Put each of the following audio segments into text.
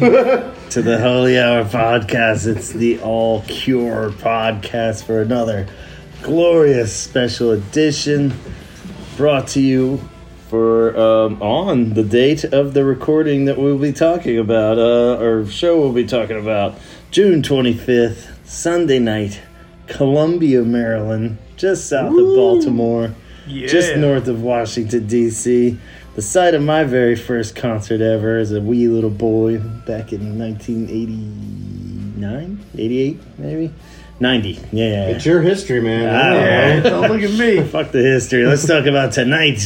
to the Holy Hour podcast. It's the All Cure podcast for another glorious special edition brought to you for um, on the date of the recording that we'll be talking about, uh, or show we'll be talking about, June 25th, Sunday night, Columbia, Maryland, just south of Baltimore, just north of Washington, D.C. The site of my very first concert ever as a wee little boy back in 1989, 88, maybe? 90, yeah. It's your history, man. Yeah. Don't look at me. Fuck the history. Let's talk about tonight.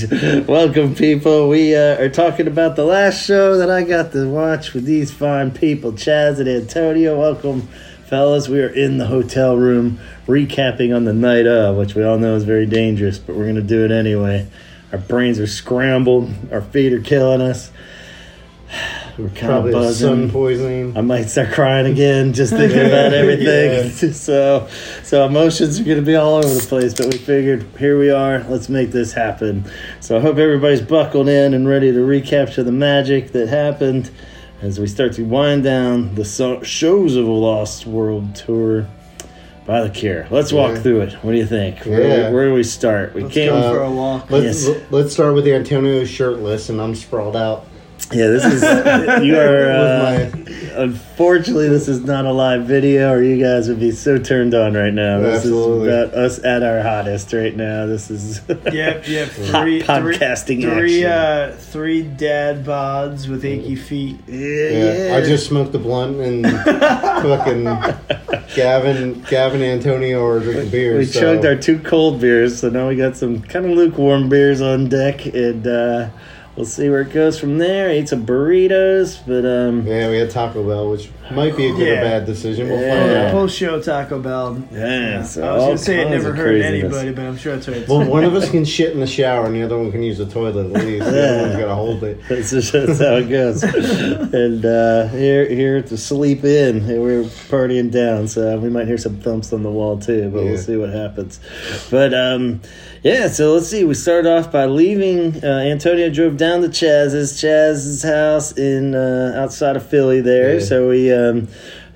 Welcome, people. We uh, are talking about the last show that I got to watch with these fine people, Chaz and Antonio. Welcome, fellas. We are in the hotel room recapping on the night of, which we all know is very dangerous, but we're going to do it anyway. Our brains are scrambled. Our feet are killing us. We're kind Probably of the sun buzzing. poisoning. I might start crying again just thinking about everything. So, so emotions are going to be all over the place. But we figured, here we are. Let's make this happen. So I hope everybody's buckled in and ready to recapture the magic that happened as we start to wind down the so- shows of a Lost World tour by the Cure. Let's walk Yeah. through it. What do you think? Where, Yeah. where do we start? We Let's came. go Uh, for a walk. Let's Yes. let's start with Antonio shirtless, and I'm sprawled out. Yeah, this is you are. Uh, unfortunately, this is not a live video, or you guys would be so turned on right now. This Absolutely. is about us at our hottest right now. This is Yep, yep. Hot Three, podcasting three, three, action. uh, three dad bods with achy feet. yeah, Yeah, I just smoked a blunt and fucking Gavin, Gavin, Antonio are drinking beer. we so. chugged our two cold beers, so now we got some kind of lukewarm beers on deck, and uh, we'll see where it goes from there. Ate some burritos, but um, Yeah, we had Taco Bell, which might be a good Yeah. or bad decision. We'll Yeah. find out. Post show Taco Bell. yeah. So I was all gonna say it never hurt craziness. anybody, but I'm sure that's right. Well, one of us can shit in the shower, and the other one can use the toilet at least. The other one's got to hold it. That's just that's how it goes. and uh, here, here to sleep in, we're partying down, so we might hear some thumps on the wall too. But Yeah. we'll see what happens. But um, yeah, so let's see. We start off by leaving. Uh, Antonio drove down to Chaz's Chaz's house in uh, outside of Philly there. Yeah. So we. Um,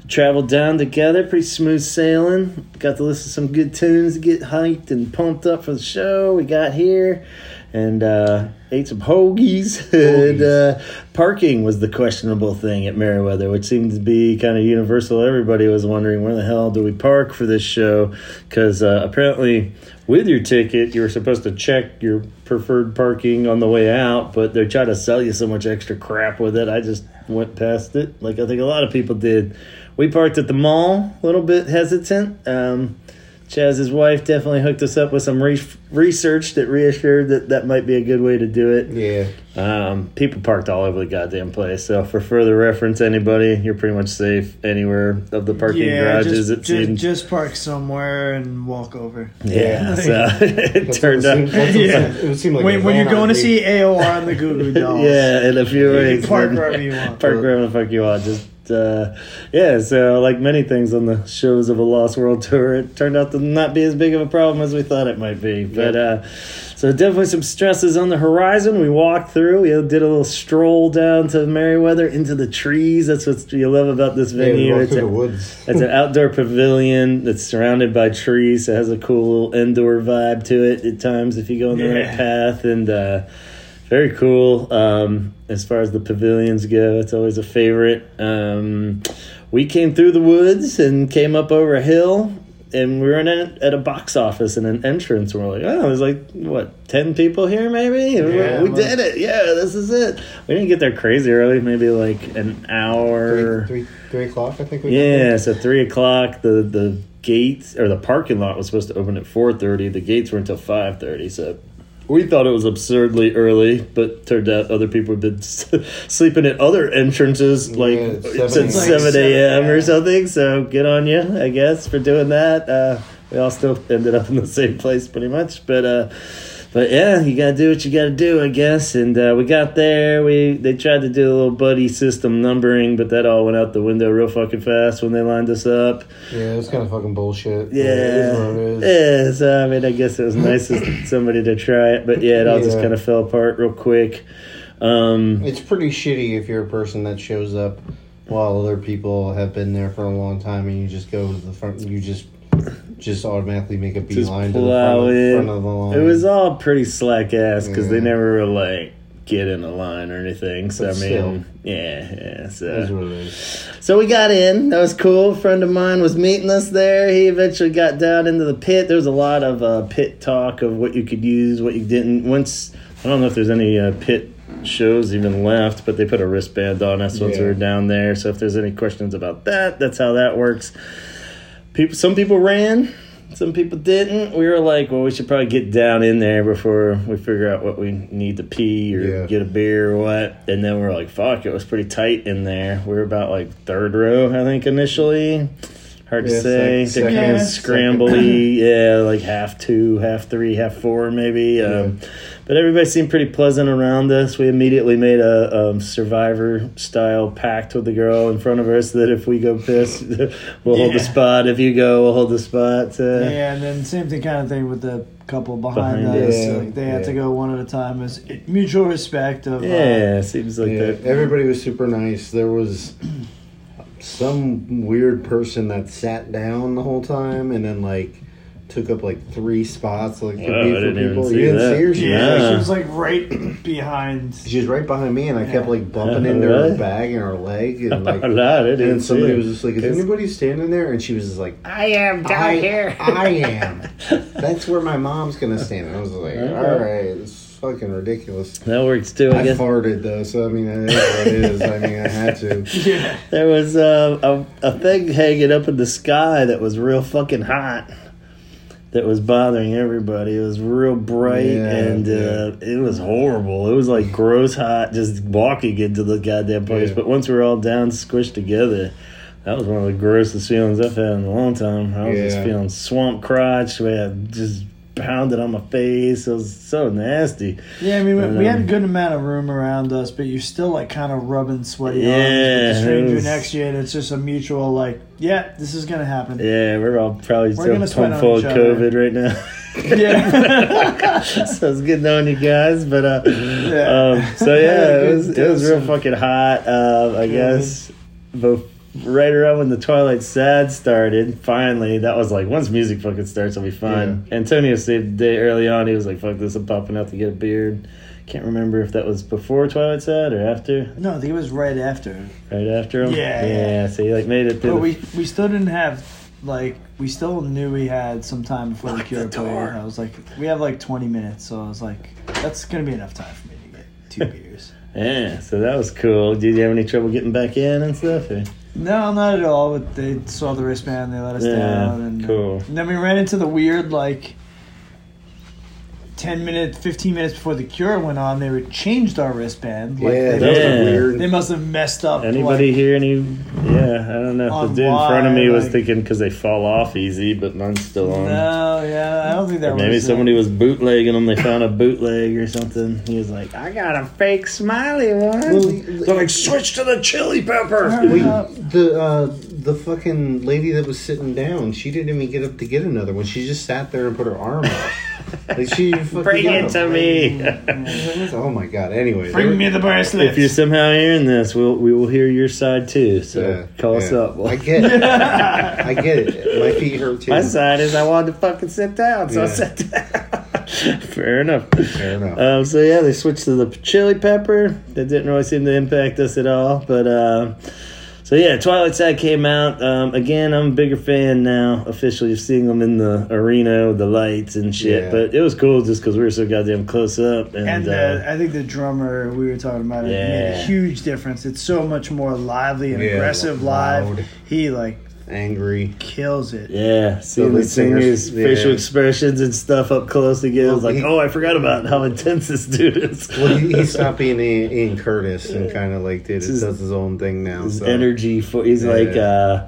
Traveled down together, pretty smooth sailing. Got to listen to some good tunes to get hyped and pumped up for the show. We got here and uh, ate some hoagies. and uh, parking was the questionable thing at Merriweather, which seemed to be kind of universal. Everybody was wondering where the hell do we park for this show? Because uh, apparently, with your ticket, you were supposed to check your preferred parking on the way out, but they try to sell you so much extra crap with it. I just went past it, like I think a lot of people did. We parked at the mall, a little bit hesitant. Um, Chaz's wife definitely hooked us up with some re- research that reassured that that might be a good way to do it. Yeah. Um, people parked all over the goddamn place. So, for further reference, anybody, you're pretty much safe anywhere of the parking yeah, garages. just, it just, seems. just park somewhere and walk over. yeah. Yeah. So it That's turned out. seemed- that's what Yeah. it seemed- like when when you're going to see AOR on the Goo Goo Dolls. Yeah, in a few You can weeks. park then- wherever you want. Park wherever the fuck you want. Just uh, yeah. So like many things on the shows of a Lost World tour, it turned out to not be as big of a problem as we thought it might be. But uh, so definitely some stresses on the horizon. We walked through. We did a little stroll down to Merriweather into the trees. That's what you love about this Yeah, venue. walked it's a- the woods. it's an outdoor pavilion that's surrounded by trees. It has a cool little indoor vibe to it at times if you go on the right path. And uh, very cool um, as far as the pavilions go. It's always a favorite. Um, we came through the woods and came up over a hill. And we were in a, at a box office and an entrance. And we're like, oh, there's like, what, 10 people here maybe? And we're- we did it. Yeah, this is it. We didn't get there crazy early, maybe like an hour. Three, three, three o'clock, I think. We Yeah, so three o'clock. The the gates or the parking lot was supposed to open at four thirty. The gates were until five thirty. So we thought it was absurdly early, but turned out other people had been sleeping at other entrances like Yeah, seven since a.m. seven a.m. or something. So good on you, I guess, for doing that. Uh, we all still ended up in the same place pretty much, but. Uh, but yeah, you gotta do what you gotta do, I guess. And uh, we got there. We they tried to do a little buddy system numbering, but that all went out the window real fucking fast when they lined us up. Yeah, it was kind of fucking bullshit. Yeah, it is what it is. yeah. So I mean, I guess it was nice of somebody to try it, but yeah, it all just kind of fell apart real quick. Um, It's pretty shitty if you're a person that shows up while other people have been there for a long time, and you just go to the front. You just just automatically make a beeline to the front of, front of the line. It was all pretty slack ass because they Yeah. never were like get in a line or anything. So But I mean, still. yeah, yeah. So It what it is. So we got in. That was cool. A friend of mine was meeting us there. He eventually got down into the pit. There was a lot of uh, pit talk of what you could use, what you didn't. Once I don't know if there's any uh, pit shows even left, but they put a wristband on us once we Yeah. were down there. So if there's any questions about that, that's how that works. People, some people ran. Some people didn't. We were like, well, we should probably get down in there before we figure out what we need to pee or Yeah. get a beer or what. And then we're like, fuck, it was pretty tight in there. We were about like third row, I think, initially. Hard to Yeah, say. sec- They're kind of second. scrambly. yeah, like half two, half three, half four, maybe. Um, but everybody seemed pretty pleasant around us. We immediately made a um, survivor style pact with the girl in front of us that if we go piss, we'll hold the spot. If you go, we'll hold the spot. Uh, Yeah, and then same thing kind of thing with the couple behind, Behind us. us. Like they had to go one at a time as mutual respect of. Uh, Yeah, seems like yeah, that. everybody was super nice. There was some weird person that sat down the whole time and then like took up like three spots. Like could Oh, be I for didn't even people. see you didn't that. see her. She, yeah, was, Yeah. she was like right behind. she was right behind me, and I kept like bumping Oh, into her really? bag and her leg, and like. no, I didn't And then see somebody it. was just like, "Is It's- anybody standing there?" And she was just like, I am down I, here. I am. That's where my mom's gonna stand. And I was like, Okay. all right, it's fucking ridiculous. That works too, I I guess. farted though, so I mean, it is what it is. I mean, I had to. Yeah, There was uh, a, a thing hanging up in the sky that was real fucking hot. That was bothering everybody. It was real bright Yeah, and yeah. uh, it was horrible. It was like gross hot just walking into the goddamn place. Yeah. But once we were all down, squished together, that was one of the grossest feelings I've had in a long time. I was just feeling swamp crotch. We had just pounded on my face. It was so nasty. yeah. I mean, we, we had a Um, good amount of room around us, but you're still like kind of rubbing sweaty Yeah, arms with the stranger was- next to you, and it's just a mutual like, yeah, this is gonna happen. Yeah, we're all probably We're still gonna sweat pumped on full of. COVID right now. Yeah. so it's good knowing you guys, but uh, Yeah. um, so yeah, it was it was real fucking hot. Uh, I guess, but right around when the Twilight Sad started, finally, that was like once music fucking starts, it'll be fun. Antonio saved the day early on. He was like, "Fuck this, I'm popping out to get a beard." Can't remember if that was before Twilight Sad or after. no, I think it was right after. Right after him. Yeah, yeah. yeah. So he like made it through. But the- we we still didn't have like we still knew we had some time before Lock the cure the door. played. I was like, we have like 20 minutes, so I was like, that's gonna be enough time for me to get two beers. yeah, so that was cool. Did you have any trouble getting back in and stuff? Or? No, not at all. But they saw the wristband, they let us Yeah, down, and, cool. and then we ran into the weird like. 10 minutes, 15 minutes before the cure went on, they would changed our wristband. Like yeah, they, that was Yeah. weird. they must have messed up. Anybody like, hear any? Yeah, I don't know. If the dude in front of me why, was thinking because they fall off easy, but mine's still on. No, yeah, I don't think that Or maybe was. somebody was bootlegging them. They found a bootleg or something. He was like, "I got a fake smiley one." Well, They're like, "Switch to the chili pepper." Wait, Uh, the uh, the fucking lady that was sitting down, she didn't even get up to get another one. She just sat there and put her arm up. Like she Bring it to me. Oh my god! Anyway, Bring me the bracelet. if you're somehow hearing this, we'll we will hear your side too. So Yeah, call us yeah. up. I get it. I get it. My feet hurt too. My side is I wanted to fucking sit down, so I Yeah. sat down. Fair enough. Fair enough. Um, so yeah, they switched to the chili pepper. That didn't really seem to impact us at all. But uh, so yeah, Twilight Sad came out. Um, again, I'm a bigger fan now, officially, of seeing them in the arena with the lights and shit. Yeah. But it was cool just because we were so goddamn close up. And, And uh, uh, I think the drummer we were talking about it made a huge difference. It's so much more lively and Yeah, aggressive loud. live. He like Angry. kills it. yeah, seeing the lead singer's- singers' facial expressions and stuff up close again. I was like, he- oh, I forgot about how intense this dude is. Well, he, he stopped being Ian, Ian Curtis and kind of like did his- does his own thing now. his so. energy for he's Yeah. like uh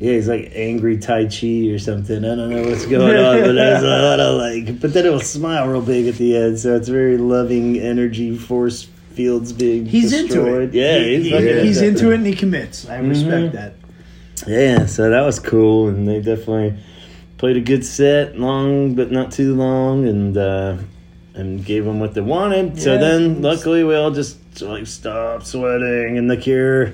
Yeah, he's like angry Tai Chi or something. I don't know what's going on, but there's a lot of like. But then it'll smile real big at the end, so it's very loving energy, force fields being He's into it. Yeah, He- he's, he- he's into into it and he commits. I respect Mhm. that. Yeah, so that was cool, and they definitely played a good set, long but not too long, and uh, and gave them what they wanted. So Yeah. then, luckily, we all just like stopped sweating, and the cure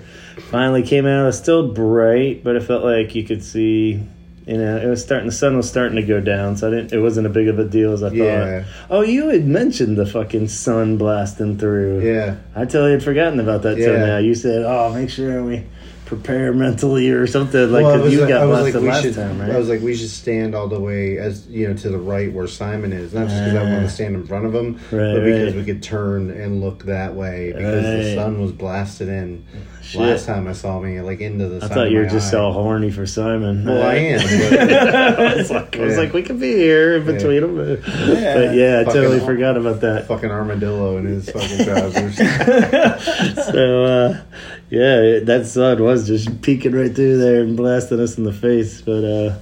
finally came out. It was still bright, but it felt like you could see. You know, it was starting. The sun was starting to go down, so I didn't. It wasn't a big of a deal as I Yeah. thought. Oh, you had mentioned the fucking sun blasting through. Yeah. I totally had forgotten about that till now. You said, "Oh, make sure we prepare mentally or something." Like Well, I you like- got I blasted like, last should. time, right? I was like, we should stand all the way as you know to the right where Simon is, not just because I Ah. want to stand in front of him, Right, but because right. we could turn and look that way because the sun was blasted in. Shit. Last time I saw me, like into the. I thought you were just eye. all horny for Simon. Well, I am. But I was like, I was like, we could be here in between them. Yeah. But yeah, I Fucking totally forgot about that. fucking armadillo in his fucking trousers. so uh, yeah, that sun was just peeking right through there and blasting us in the face. But uh,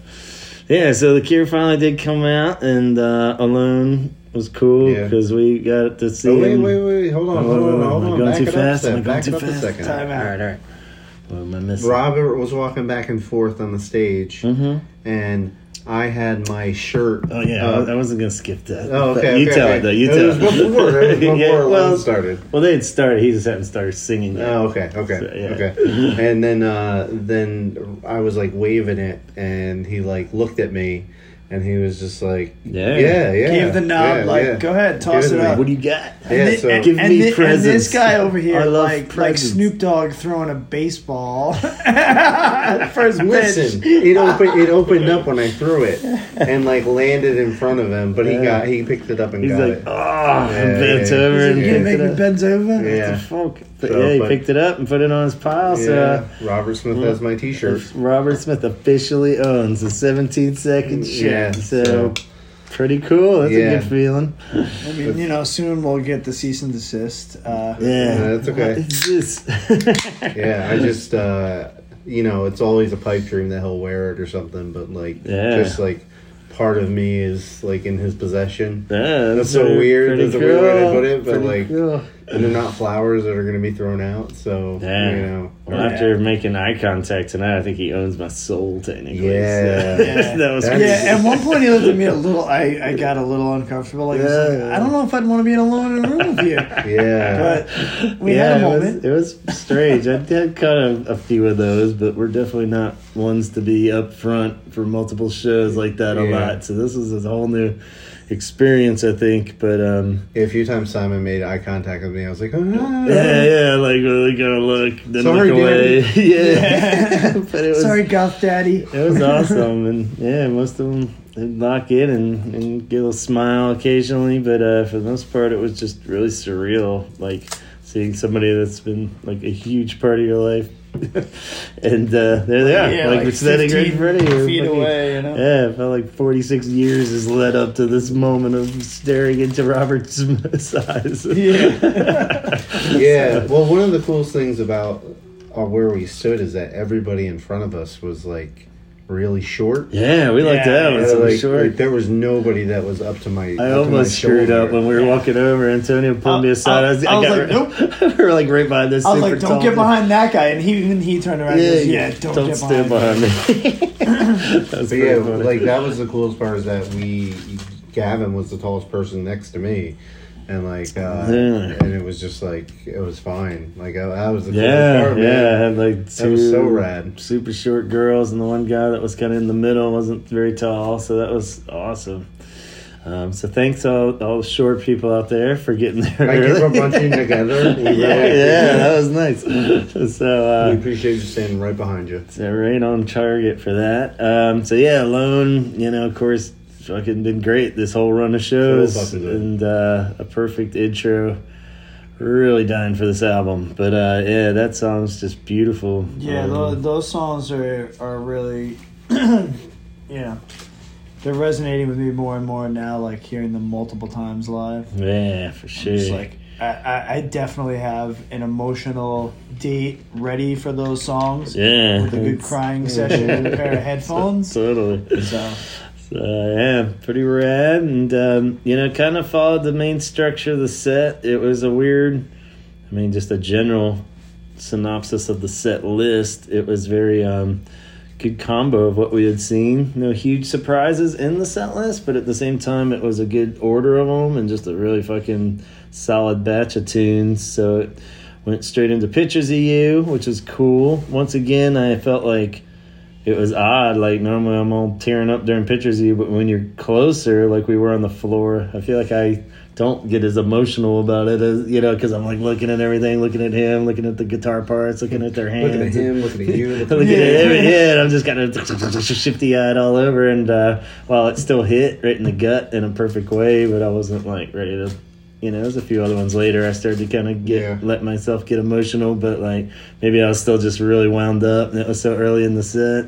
yeah, so the cure finally did come out, and uh, Alone was cool Yeah. because we got to see. oh wait, him. wait, wait! Hold on, Oh, hold on, hold am I on. going Back too fast? Am I going too it up a fast? second. Time out. right, all right. What am I missing? Robert was walking back and forth on the stage, Mm-hmm. and I had my shirt. Oh yeah, up. I wasn't gonna skip that. Oh, okay. you okay, tell okay. it though. You it tell was it. before, it was before Yeah, Alone well, started. well, they had started. He just hadn't started singing yet. Oh, okay, okay, So, yeah. okay. And then, uh, then I was like waving it, and he like looked at me, and he was just like, Yeah. yeah, yeah." Gave the knob, yeah, like, yeah. go ahead, toss Give it to up. What do you got? Yeah, and, so- and, Give and me thi- and this guy over here, I love like like. Snoop Dogg throwing a baseball first pitch. Listen, it opened. It opened up when I threw it, and like landed in front of him. But he Yeah. got he picked it up and He's got like, it. oh, Yeah, bent yeah, over Is and he yeah. gonna picked make it me up. bends over? What the fuck? But So, yeah, he but- picked it up and put it on his pile. So uh, Yeah, Robert Smith has my T-shirt. Robert Smith officially owns the 17 second shirt. Yeah, so, so- pretty cool. That's a good feeling. I mean, you know, soon we'll get the cease and desist. Uh, Yeah, Yeah, that's okay. What is this? Yeah, I just uh you know, it's always a pipe dream that he'll wear it or something, but like Yeah. just like part of me is like in his possession. Yeah, That's so pretty- weird. pretty That's a weird way to put it, but, Pretty like, cool. And they're not flowers that are gonna be thrown out, so Yeah. you know. Well, after making eye contact tonight, I think he owns my soul technically. Yeah. so- Yeah. that was That's- crazy. yeah, at one point he looked at me a little. I, I got a little uncomfortable. Like, I like, Yeah. I don't know if I'd want to be alone in a room with you. Yeah. But we yeah, had a it was- moment. It was, strange. I did kind of a few of those, but we're definitely not ones to be up front for multiple shows like that a lot. So this is a whole new experience, I think. But um, Yeah, a few times Simon made eye contact with me. I was like, ah. yeah, yeah, like really gonna look, then Sorry, look away. yeah, Yeah. but it was Sorry, Goth Daddy. It was awesome, and yeah, most of them they'd lock in and, and get a smile occasionally, but uh, for the most part, it was just really surreal. Like seeing somebody that's been like a huge part of your life, and uh, there they are, Yeah, like, like standing right in front of you. feet Fucking- away, you know? Yeah, it felt like forty six years has led up to this moment of staring into Robert Smith's eyes. Yeah. Yeah. Well, one of the coolest things about uh, where we stood is that everybody in front of us was like really short. yeah, we like Yeah, that. yeah, It Yeah, was like, short. like, there was nobody that was up to my. I up to my almost screwed shoulder. up when we were walking over. Antonio pulled me aside. I- I, was, I was got like, right- we were like right behind this. I was super like, don't tall get dude. behind that guy. And he even he turned around Yeah, and goes, yeah, yeah, don't, don't get stand behind, behind me. me. That's But pretty yeah, funny. like that was the coolest part is that we Gavin was the tallest person next to me, and like, uh, Yeah. and it was just like it was fine. Like I, that was the yeah, part. yeah. I had like two That was so rad. super short girls, and the one guy that was kind of in the middle wasn't very tall. So that was awesome. Um, so thanks all, all the short people out there for getting there. Thank you early. for bunching together. Yeah, yeah, that was nice. So We uh, appreciate you standing right behind you. So right on target for that. Um, so yeah, alone, you know, of course, fucking been great this whole run of shows and uh, a perfect intro. Really dying for this album, but uh, yeah, that song's just beautiful. Yeah, Um, those, those songs are are really, yeah, they're resonating with me more and more now. Like hearing them multiple times live. yeah, for sure. It's like I, I, I definitely have an emotional date ready for those songs. Yeah, With a good crying session and a pair of headphones. Totally. So So, yeah, pretty rad, and um, you know, kind of followed the main structure of the set. It was a weird, I mean, just a general synopsis of the set list. It was very um, good combo of what we had seen. No huge surprises in the set list, but at the same time, it was a good order of them and just a really fucking solid batch of tunes. So it went straight into Pictures of You, which is cool. Once again, I felt like it was odd. Like normally I'm all tearing up during pictures of you, but when you're closer, like we were on the floor, I feel like I don't get as emotional about it as you know, because I'm like looking at everything, looking at him, looking at the guitar parts, looking at their hands, Looking at him, looking at you, looking looking at yeah, and I'm just kind of shifty eyed all over. And uh, while it still hit right in the gut in a perfect way, but I wasn't like ready to. You know, there's a few other ones later. I started to kind of get Yeah. let myself get emotional, but like maybe I was still just really wound up, and it was so early in the set.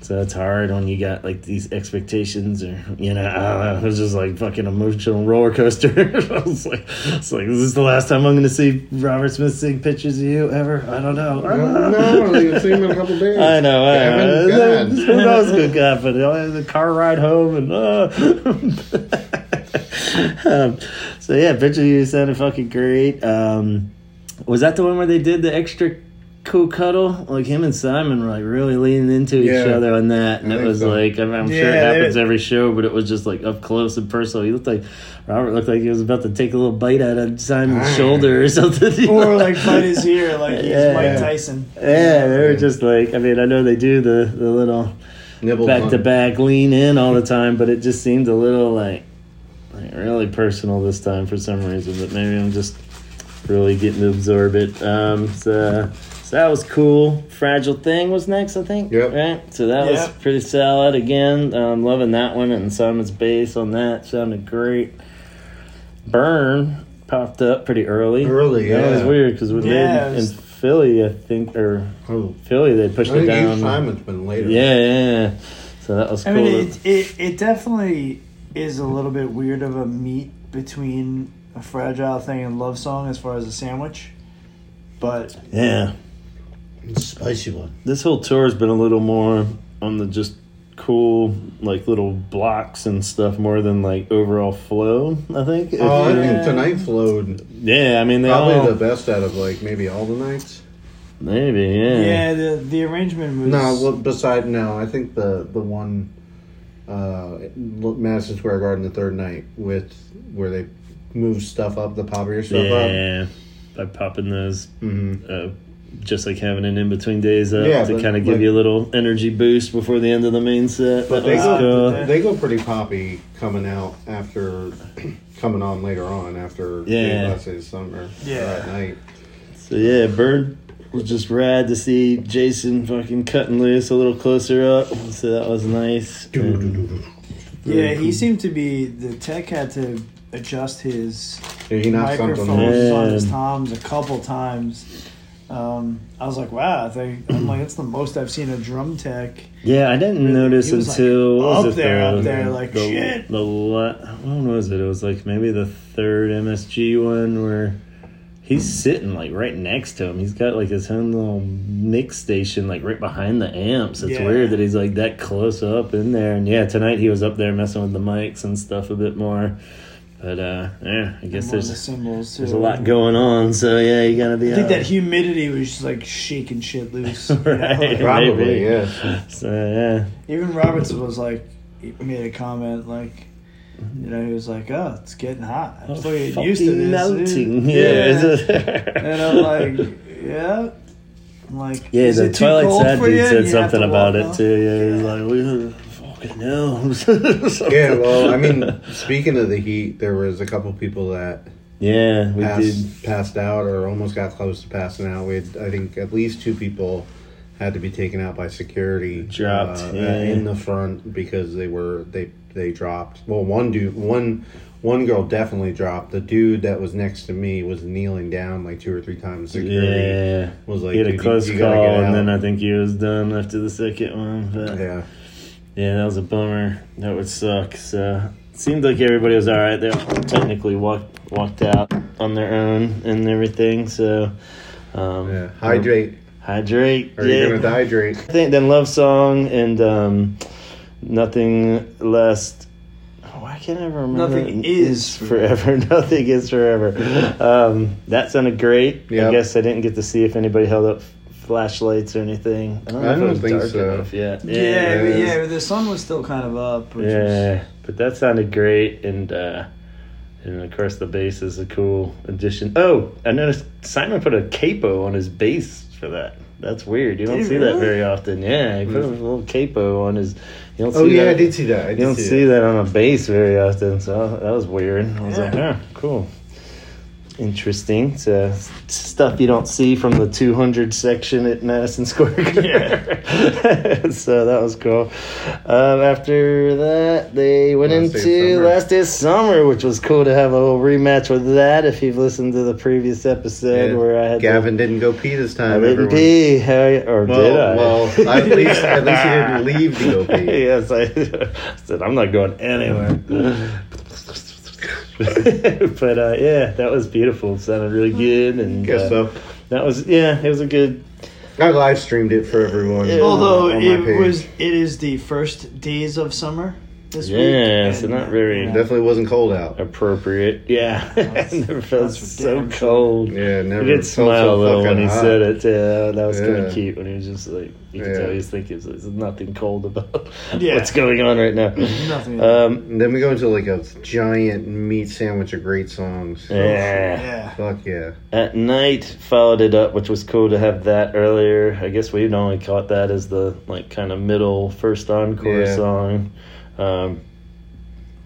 So it's hard when you got like these expectations, or you know, I don't know. It was just like fucking emotional roller coaster. I was like, it's like, is this the last time I'm going to see Robert Smith sing pictures of you ever? I don't know. I don't know. No, no, you'll see him in a couple days. I know. I know. Who knows? Good God, but the car ride home and. Uh, um, so yeah, picture you sounded fucking great. Um, was that the one where they did the extra cool cuddle? Like him and Simon were like really leaning into each other on that, and I it was so. like I mean, I'm sure it happens every show, but it was just like up close and personal. He looked like Robert looked like he was about to take a little bite out of Simon's shoulder or something. or like bite his ear like he's Yeah. Mike Tyson. Yeah, they were just like I mean I know they do the the little Nibble back to back lean in all the time, but it just seemed a little like, like really personal this time for some reason. But maybe I'm just really getting to absorb it. Um, so, so that was cool. Fragile Thing was next, I think. Yep. Right. So that was pretty solid. Again, um, loving that one and Simon's bass on that sounded great. Burn popped up pretty early. Early, That was weird because we Yeah, did was- in Philly, I think, or Oh, Philly, they I pushed it down. Eve Simon's been later. Yeah, yeah, yeah. So that was I cool. mean, it, it it definitely is a little bit weird of a meet between a fragile thing and love song as far as a sandwich, but yeah, It's a spicy one. this whole tour has been a little more on the just cool, like little blocks and stuff more than like overall flow. I think. If Oh, I you- think tonight flowed yeah, I mean they probably all the best out of like maybe all the nights. maybe yeah. yeah, the the arrangement was No, well, beside no, I think the the one uh, Madison Square Garden the third night with where they move stuff up, the poppier stuff up. Yeah, by popping those, hmm uh, just like having an in between days up Yeah, to kind of give like- you a little energy boost before the end of the main set. But That they go- cool. They go pretty poppy coming out after coming on later on after Yeah. let's say summer Yeah. at night. So yeah, Bird was just rad to see Jason fucking cutting loose a little closer up. So that was nice. And- yeah. He seemed to be the tech had to adjust his Yeah, he microphones off. on his toms a couple times. Um, I was like, wow, they, I'm like, that's the most I've seen a drum tech. yeah, I didn't Really, notice he was, like, until what was up it, there, the, up there, like, the, shit. The la- when was it? It was like maybe the third MSG one where he's sitting like right next to him. He's got like his own little mix station like right behind the amps. It's Yeah. weird that he's like that close up in there. And yeah, tonight he was up there messing with the mics and stuff a bit more. But uh, yeah, I guess One of the there's there's a lot going on. So yeah, you gotta be. I think out. that humidity was just like shaking shit loose. you know? Right. Probably, Maybe. yeah. So yeah, Even Roberts was like, made a comment like, you know, he was like, "Oh, it's getting hot. I'm still getting used to Fucking this." melting. Yeah. Yeah. and I'm like, "Yeah." I'm like, Yeah, "Is the it too Twilight cold Sad dude said you something about it off? too. Yeah, he's like, we fucking know. Yeah, well, I mean, speaking of the heat, there was a couple people that yeah, we did. passed, passed out or almost got close to passing out. We had, I think, at least two people had to be taken out by security. Dropped, uh, yeah. in the front because they were they they dropped. Well, one dude, one one girl definitely dropped. The dude that was next to me was kneeling down like two or three times. Security Yeah, was like, he had a "Dude, you- close you call, and then. I think he was done after the second one. But yeah. yeah. that was a bummer. That would suck. So, it seemed like everybody was all right. They all technically walked walked out on their own and everything. So um, Yeah. Hydrate. Hydrate. Or yeah. you're gonna dehydrate. I think then love song and um, nothing less. Oh, why can't I ever remember? Nothing is forever. nothing is forever. Um, that sounded great. I guess I didn't get to see if anybody held up flashlights or anything. I don't know I if it don't was think dark so. enough yet. Yeah, Yeah. yeah, yeah, the sun was still kind of up. Which Yeah, but that sounded great, and uh, and of course the bass is a cool addition. Oh, I noticed Simon put a capo on his bass for that. That's weird. You don't see that very often. Yeah, he put a hmm. little capo on his. You don't oh, see Oh yeah, that. I did see that. I You don't see, see that. that on a bass very often, so that was weird. I was like, Yeah. oh, cool. Interesting. It's uh, stuff you don't see from the 200 section at Madison Square Garden. Yeah. so that was cool. Um, after that, they went Last into. Last Day of Summer, which was cool to have a little rematch with that. If you've listened to the previous episode Yeah. where I had Gavin didn't go pee this time. I didn't everyone. pee, How- or Well, did I? well, at least at least he didn't leave to go pee. yes, I said I'm not going anywhere. but uh, yeah, that was beautiful. It sounded really good, and Guess uh, so. that was yeah, it was a good. I live streamed it for everyone. Yeah. Although on my it page. was, it is the first days of summer this week. Yeah, so not very- uh, definitely wasn't cold out. appropriate. Yeah, That's- it never felt so damn cold. Yeah, never He did felt smile so a little when fucking he hot. said it. Yeah, that was kind of cute when he was just like, you can Yeah. tell he's thinking there's nothing cold about Yeah. what's going on right now. Nothing. Um, then we go into like a giant meat sandwich of great songs. yeah. yeah. Fuck yeah. At night, followed it up, which was cool to have that earlier. I guess we'd only caught that as the like kind of middle first encore Yeah. song. Um,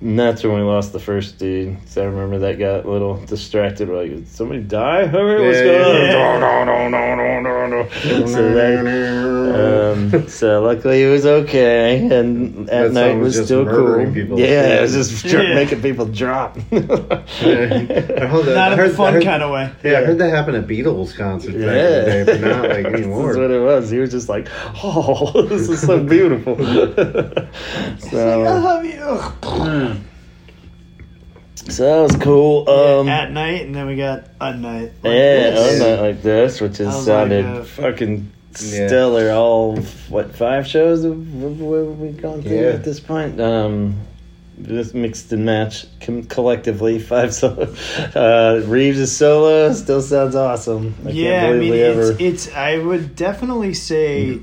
and that's when we lost the first dude. So I remember that got a little distracted. We're like, did somebody die? Hurry, what's going yeah. on? No, no, no, no, no, no. So that, um, so luckily it was okay, and at That night song was, was still cool. people. Yeah, it was just dr- Yeah. making people drop. I heard that- Not I in heard- the fun heard- kind of way. Yeah, I heard that happen at Beatles concerts back in the Yeah, day, but not like This is anymore. what it was. He was just like, "Oh, this is so beautiful." I love you. So that was cool. Um, at night, and then we got a night. like yeah, this. a night like this, which I has sounded like, uh, fucking Yeah. stellar. All what five shows have, have we gone through Yeah. at this point? Um, just mixed and matched com- collectively five solo. Uh, Reeves' solo still sounds awesome. I yeah, can't I mean, we it's, ever. it's. I would definitely say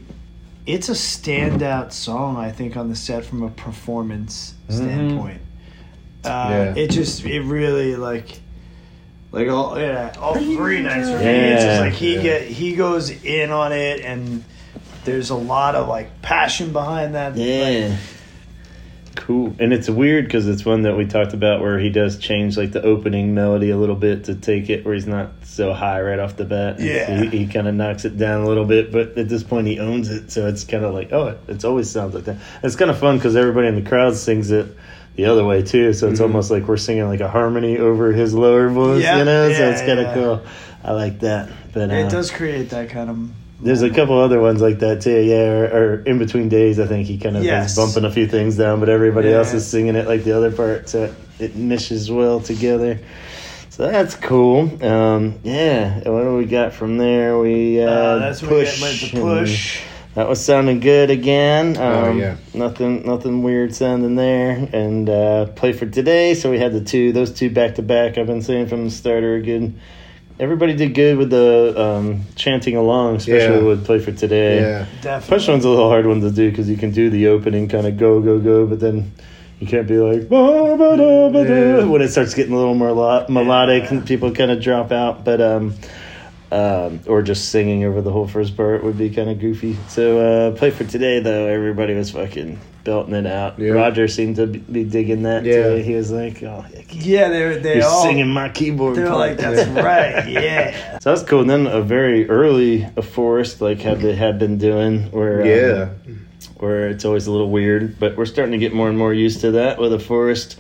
it's a standout song. I think on the set from a performance standpoint. Uh, Yeah. It just it really like. Like all yeah, all three nights for me. It's just like he Yeah. get he goes in on it, and there's a lot of like passion behind that. Yeah. Cool. And it's weird because it's one that we talked about where he does change like the opening melody a little bit to take it where he's not so high right off the bat. Yeah. He, he kind of knocks it down a little bit, but at this point he owns it. So it's kind of like, oh, it it's always sounds like that. It's kind of fun because everybody in the crowd sings it the other way too. So it's Mhm. almost like we're singing like a harmony over his lower voice, Yeah, you know? so it's kind of yeah. cool. I like that. But uh, It does create that kind of. there's a couple other ones like that too, yeah. Or, or in between days, I think he kind of Yes. is bumping a few things down, but everybody else is singing it like the other part, so it, it meshes well together. So that's cool. Um, yeah, what do we got from there? We uh, Uh, that's when we push. Get like the and push. That was sounding good again. Um, Oh, yeah. Nothing, nothing weird sounding there. And uh, play for today. So we had the two, those two back to back. I've been saying from the start are good. Everybody did good with the um, chanting along, especially Yeah. with play for today. Yeah. Definitely. Push one's a little hard one to do because you can do the opening kind of go go go, but then you can't be like "Ba, ba, da, ba, da," Yeah. when it starts getting a little more lo- melodic Yeah. and people kind of drop out. But um, um, or just singing over the whole first part would be kind of goofy. So uh, play for today though, everybody was fucking belting it out. Yeah. Roger seemed to be digging that. Yeah. too. he was like, "Oh, heck, Yeah, they're they you're all singing my keyboard." They're part." like, that's right. Yeah. So that's cool. And then a very early a forest like had they had been doing where um, Yeah. where it's always a little weird, but we're starting to get more and more used to that with a forest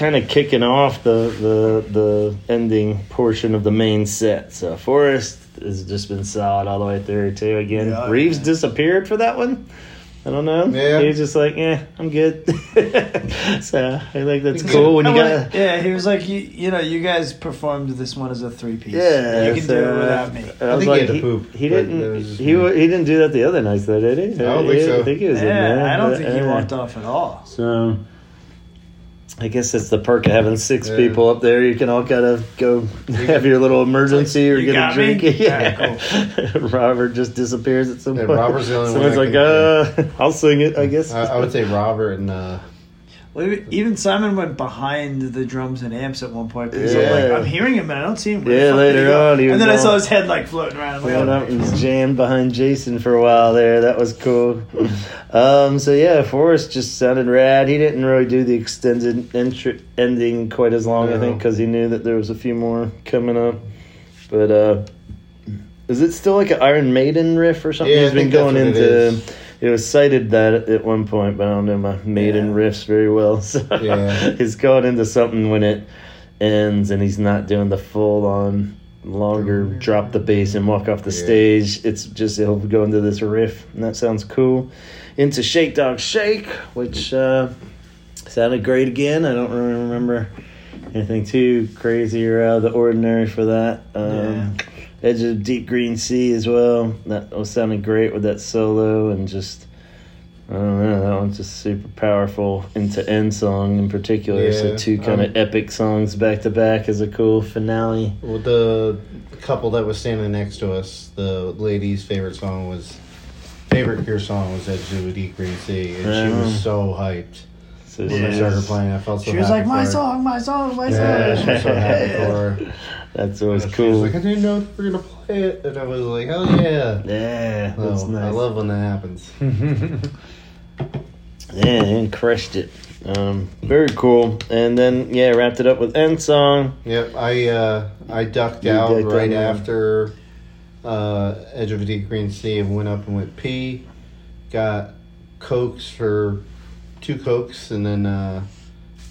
kind of kicking off the the the ending portion of the main set. So forest has just been solid all the way through too. Again, Yeah, Reeves yeah. disappeared for that one. I don't know. Yeah. He was just like, yeah, I'm good. so I think that's Yeah. cool when you I got. yeah, he was like, you, you know, you guys performed this one as a three piece. Yeah, you can do it without me. I, I was think he like, had to he, poop, he didn't. that was He me. he didn't do that the other night, though, did he? I don't think He- so. I think he was in there. Yeah, I don't think he Yeah. walked off at all. So I guess it's the perk of having six Yeah. people up there. You can all kind of go have your little emergency or You get a drink. me? Yeah. Robert just disappears at some Yeah, point. Robert's the only Someone's one like, that uh, I'll sing it, I guess. I, I would say Robert and uh, even- even Simon went behind the drums and amps at one point because Yeah. I'm like, I'm hearing him and I don't see him. Where Yeah, later on, he and then I saw his head like floating around. I'm like, oh, up and jammed behind Jason for a while there. That was cool. Um, so yeah, Forest just sounded rad. He didn't really do the extended entr- ending quite as long, I think, because he knew that there was a few more coming up. But uh, is it still like an Iron Maiden riff or something? Yeah, I He's been think that's going what it into. It was cited that at one point, but I don't know my Maiden Yeah. riffs very well. So Yeah. he's going into something when it ends, and he's not doing the full on longer drop the bass and walk off the Yeah. stage. It's just he'll go into this riff, and that sounds cool. Into Shake Dog Shake, which uh, sounded great again. I don't really remember anything too crazy or out of the ordinary for that. Um, Edge of Deep Green Sea as well. That was sounding great with that solo and just. I don't know. That one's just super powerful into end song in particular. Yeah, so two kind of um, epic songs back to back is a cool finale. well, the couple that was standing next to us. The lady's favorite song was favorite Cure song was Edge of Deep Green Sea, and she was so hyped So when they started playing. I felt so. She was like, my her. song, my song, my Yeah, song. so happy for her. That's always She was cool. like, I didn't know we were gonna play it, and I was like, hell yeah. yeah, that's So, nice. I love when that happens. Yeah, and crushed it. Um, very cool. And then yeah, wrapped it up with end song. Yep, I uh, I ducked You out ducked right yeah. after uh, Edge of a Deep Green Sea and went up and went pee. Got cokes for two cokes, and then uh,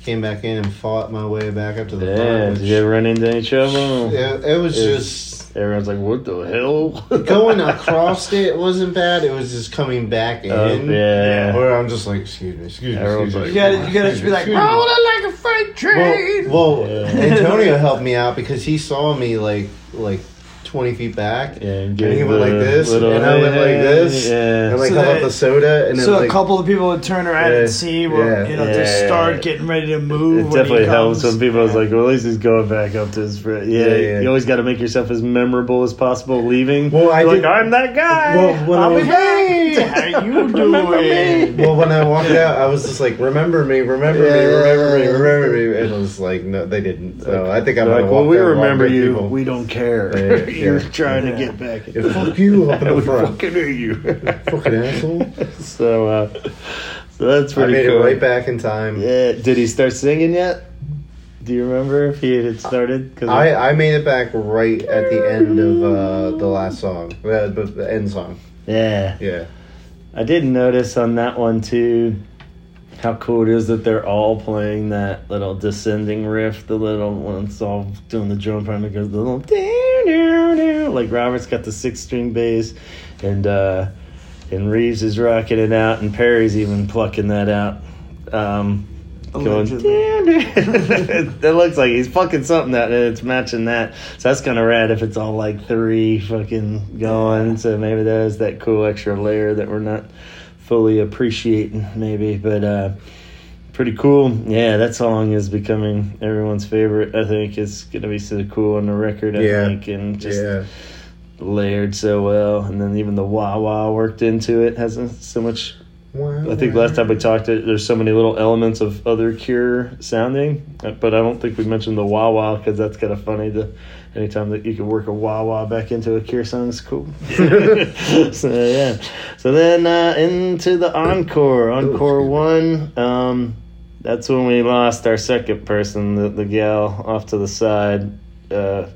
came back in and fought my way back up to the Yeah, front. did Which, you ever run into any trouble? it, it was It- just Everyone's like, "What the hell?" going across it wasn't bad. It was just coming back in. Oh, yeah. Where I'm just like, excuse me, excuse me. Everyone's excuse like, You gotta, you gotta just be like, excuse me. rolling like a freight train. Well, well Yeah. Antonio helped me out because he saw me like like twenty feet back. Yeah, and and give he went like this, little- and I went like this, Yeah. and like So held up the soda, and then so like a couple of people would turn around Yeah, and see where yeah. you know Yeah. they start getting ready to move. It when definitely he helps comes. when people is like, well, at least he's going back up to his friend. Yeah, Yeah, yeah. you always got to make yourself as memorable as possible leaving. Well, I You're did- like, I'm that guy. Well, when I'll I be back. How you Remember doing? me? Well, when I walked out, I was just like, "Remember me, remember me, remember me, remember me," and it was like, "No, they didn't." So I think I'm like, well, we out and walk remember you. people. We don't care. Yeah, You're trying Yeah. to get back. Yeah, fuck you up in the front, fucking hear you. fucking asshole. so, uh, so that's I made cool. it right back in time. Yeah. Did he start singing yet? Do you remember if he had started? Cause I, I made it back right at the end of uh, the last song, uh, the, the end song. yeah. Yeah, I did notice on that one too how cool it is that they're all playing that little descending riff. The little one's all doing the drum part, it goes the little down, like Robert's got the six string bass, and uh, and Reeves is rocking it out, and Perry's even plucking that out. Um, going Allegedly. down, down. it looks like he's fucking something that and it's matching that. So that's kind of rad if it's all like three fucking going. So maybe that is that cool extra layer that we're not fully appreciating, maybe. But uh, pretty cool. Yeah, that song is becoming everyone's favorite. I think it's gonna be so cool on the record. I Yeah. think and just yeah. layered so well, and then even the wah wah worked into it has a- so much I think last time we talked, there's so many little elements of other Cure sounding, uh, but I don't think we mentioned the wah wah because that's kind of funny. To anytime that you can work a wah wah back into a Cure song is cool. so yeah, so then uh, into the encore, encore one. Um, that's when we lost our second person, the the gal off to the side. Uh,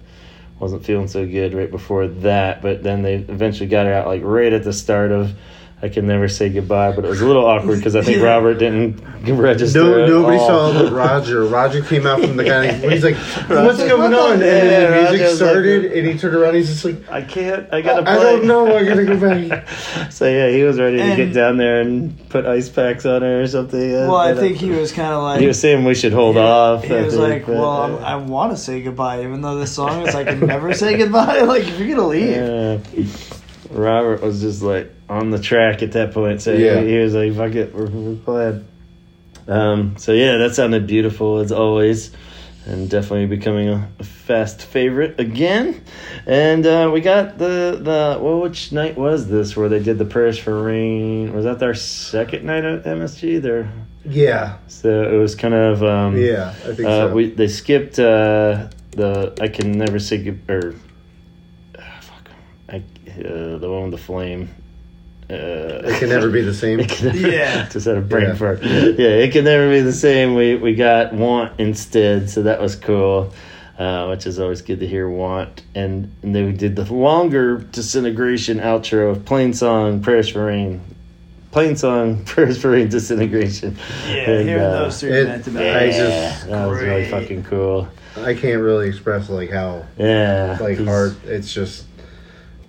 wasn't feeling so good right before that, but then they eventually got her out like right at the start of I can never say goodbye, but it was a little awkward because I think Yeah. Robert didn't register. No, at nobody all. saw but Roger. Roger came out from the guy. He's like, "What's Roger's going on?" And then the music Roger's like- started, and he turned around. He's just like, I can't. I gotta. "I Play. don't know. I gotta go back." so yeah, he was ready to get down there and put ice packs on her or something. Well, I but, uh, think he was kind of like. he was saying we should hold Yeah, off. He I was think, like, but, "Well, uh, I'm, want to say goodbye, even though this song is like I can never say goodbye. Like if you're gonna leave, Yeah. Robert was just like on the track at that point, so Yeah. he, he was like, "Fuck it, we're, we're glad." Um, so yeah, that sounded beautiful as always, and definitely becoming a, a fast favorite again. And uh, we got the the well, which night was this where they did the prayers for rain? Was that their second night at MSG? There, Yeah, so it was kind of um, yeah, I think uh, so. we they skipped uh, the I can never say or ah, fuck I uh, the one with the flame. Uh, it can never be the same. Can never- Yeah. just had a brain Yeah. fart. Yeah, it can never be the same. We we got want instead, so that was cool. Uh, which is always good to hear want and, and then we did the longer disintegration outro of Plainsong prayers for rain Plainsong prayers for rain disintegration yeah, And, hearing uh, those three it- meant to be. I yeah, just- that was really fucking cool I can't really express like how Yeah, like hard. It's just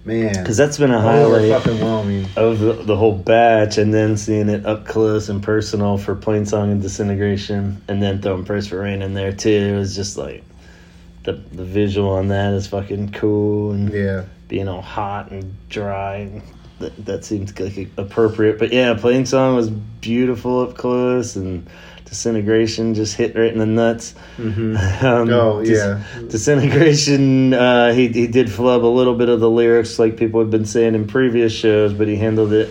man, Because that's been a highlight overwhelming. of the, the whole batch, and then seeing it up close and personal for Plainsong and Disintegration, and then throwing Prayers for Rain in there too. It was just like the the visual on that is fucking cool, and Yeah, being all hot and dry. And that, that seems like appropriate. But yeah, Plainsong was beautiful up close, and Disintegration just hit right in the nuts. hmm Um, Oh, Dis- yeah. Disintegration. Uh, he he did flub a little bit of the lyrics, like people have been saying in previous shows, but he handled it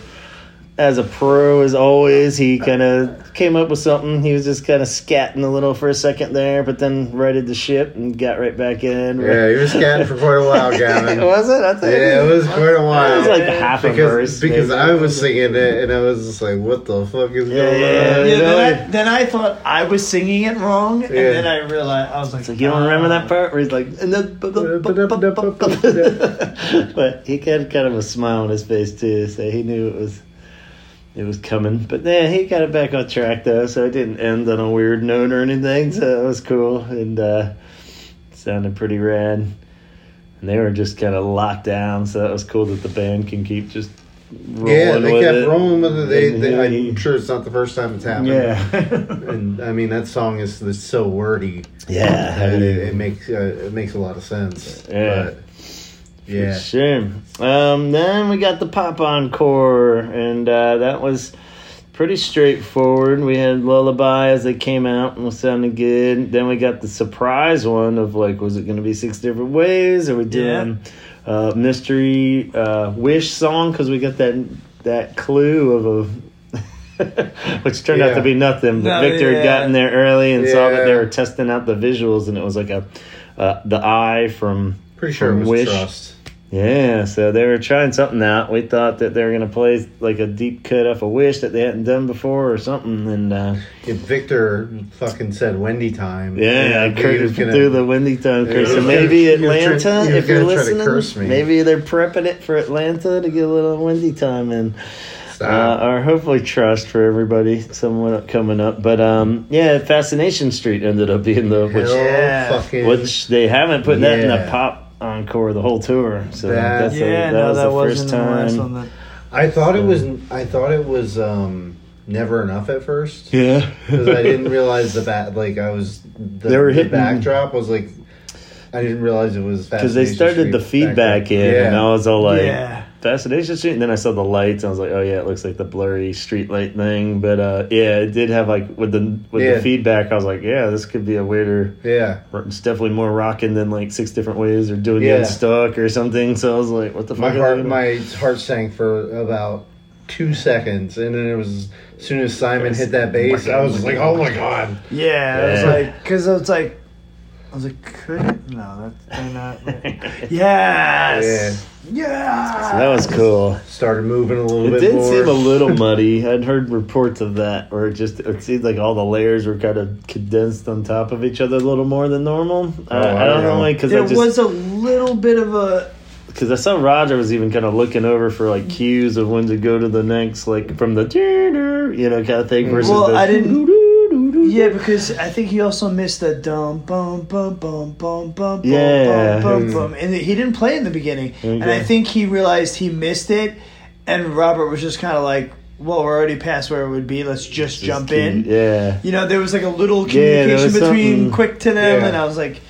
as a pro as always. He kind of came up with something. He was just kind of scatting a little for a second there, but then righted the ship and got right back in. yeah. He was scatting for quite a while, Gavin. was it? I thought Yeah, it was quite a while. It while. was like half a because verse. because maybe. I was singing it and I was just like, "What the fuck is Yeah, going yeah, on?" Yeah, You know, then, I, then I thought I was singing it wrong, and then I realized I was like, It's like you don't remember that part where he's like, and then, but he had kind of a smile on his face too, so he knew it was it was coming. But yeah, he got it back on track though, so it didn't end on a weird note or anything. So it was cool and uh, sounded pretty rad. And they were just kind of locked down, so that was cool that the band can keep just Yeah, they kept it. rolling with it. They, they, he- I'm sure it's not the first time it's happened. yeah, and I mean that song is, is so wordy. yeah. it, it makes uh, it makes a lot of sense. Yeah. But, yeah. Sure. Um, then we got the pop encore, and uh, that was pretty straightforward. We had Lullaby as they came out and was sounding good. Then we got the surprise one of like, was it going to be six different ways? Are we doing uh, mystery uh, wish song? Because we got that that clue of a. Which turned out to be nothing, but No, Victor had gotten there early and saw that they were testing out the visuals, and it was like a uh, the eye from Pretty sure it was Wish. Trust. Yeah, so they were trying something out. We thought that they were going to play like a deep cut off a wish that they hadn't done before or something. And uh, If Victor fucking said Wendy time. yeah, I was gonna- through the windy time Yeah, curse. So maybe gonna- Atlanta, was if you're listening, maybe they're prepping it for Atlanta to get a little windy time in. Uh, or hopefully trust for everybody somewhat coming up. But um, yeah, Fascination Street ended up being the which Yeah. which they haven't put that in the pop encore the whole tour. So That- that's a, yeah, that no, was that the wasn't first time. one that. I thought it was. I thought it was um, never enough at first Yeah, because I didn't realize the back. Like I was. The, They were the hitting- backdrop was like. I didn't realize it was because they Fascination started the feedback backdrop. in, Yeah. and I was all like, yeah. Fascination Street, and then I saw the lights, and I was like, oh yeah, it looks like the blurry street light thing. But uh, yeah, it did have like with the with Yeah. the feedback, I was like, yeah, this could be a weirder. yeah. It's definitely more rocking than like six different ways or doing Yeah. yeah. stuck or something. So I was like, what the My fuck? heart, my heart sank for about two seconds, and then it was as soon as Simon hit that bass, I was like, "Oh my god!" Yeah, it was like because I was like, I was like, could it? No, that's they're not. yes, yeah. So that was cool. Started moving a little It bit It did more. seem a little muddy. I'd heard reports of that, where it just it seemed like all the layers were kind of condensed on top of each other a little more than normal. Oh, I, I I don't don't know, know. like because There just was a little bit of a because I saw Roger was even kind of looking over for like cues of when to go to the next, like from the you know kind of thing versus Well, the I didn't- Yeah, because I think he also missed the dum bum bum bum bum bum Yeah. bum bum bum, and he didn't play in the beginning. Okay. And I think he realized he missed it, and Robert was just kind of like, "Well, we're already past where it would be. Let's just, Just jump keep- in." Yeah, You know, there was like a little communication was between something- Quick to them, Yeah. and I was like,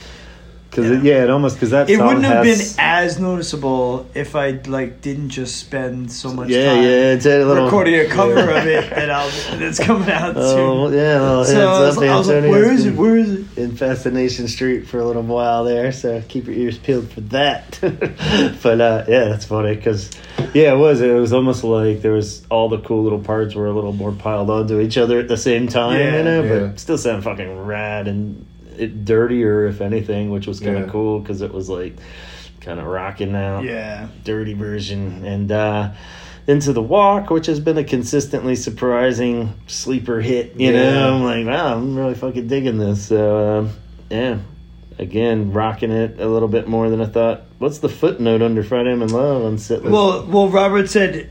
because it, yeah, it almost because that it song wouldn't have has, been as noticeable if I like didn't just spend so much yeah, time yeah, it's a little recording a cover of it that I'll, that's coming out Oh soon. yeah, well, So heads I was, I was like, Antonio "Where has is it? Where is it?" in Fascination Street for a little while there, so keep your ears peeled for that. but uh, yeah, that's funny because yeah, it was. It was almost like there was all the cool little parts were a little more piled onto each other at the same time, Yeah, you know. yeah. But still sound fucking rad and it dirtier, if anything, which was kind of Yeah. cool because it was like kind of rocking out Yeah. dirty version and uh into the walk which has been a consistently surprising sleeper hit you Yeah. know i'm like wow i'm really fucking digging this so um, yeah again rocking it a little bit more than i thought what's the footnote under friday i'm in love on list? Well, well, Robert said,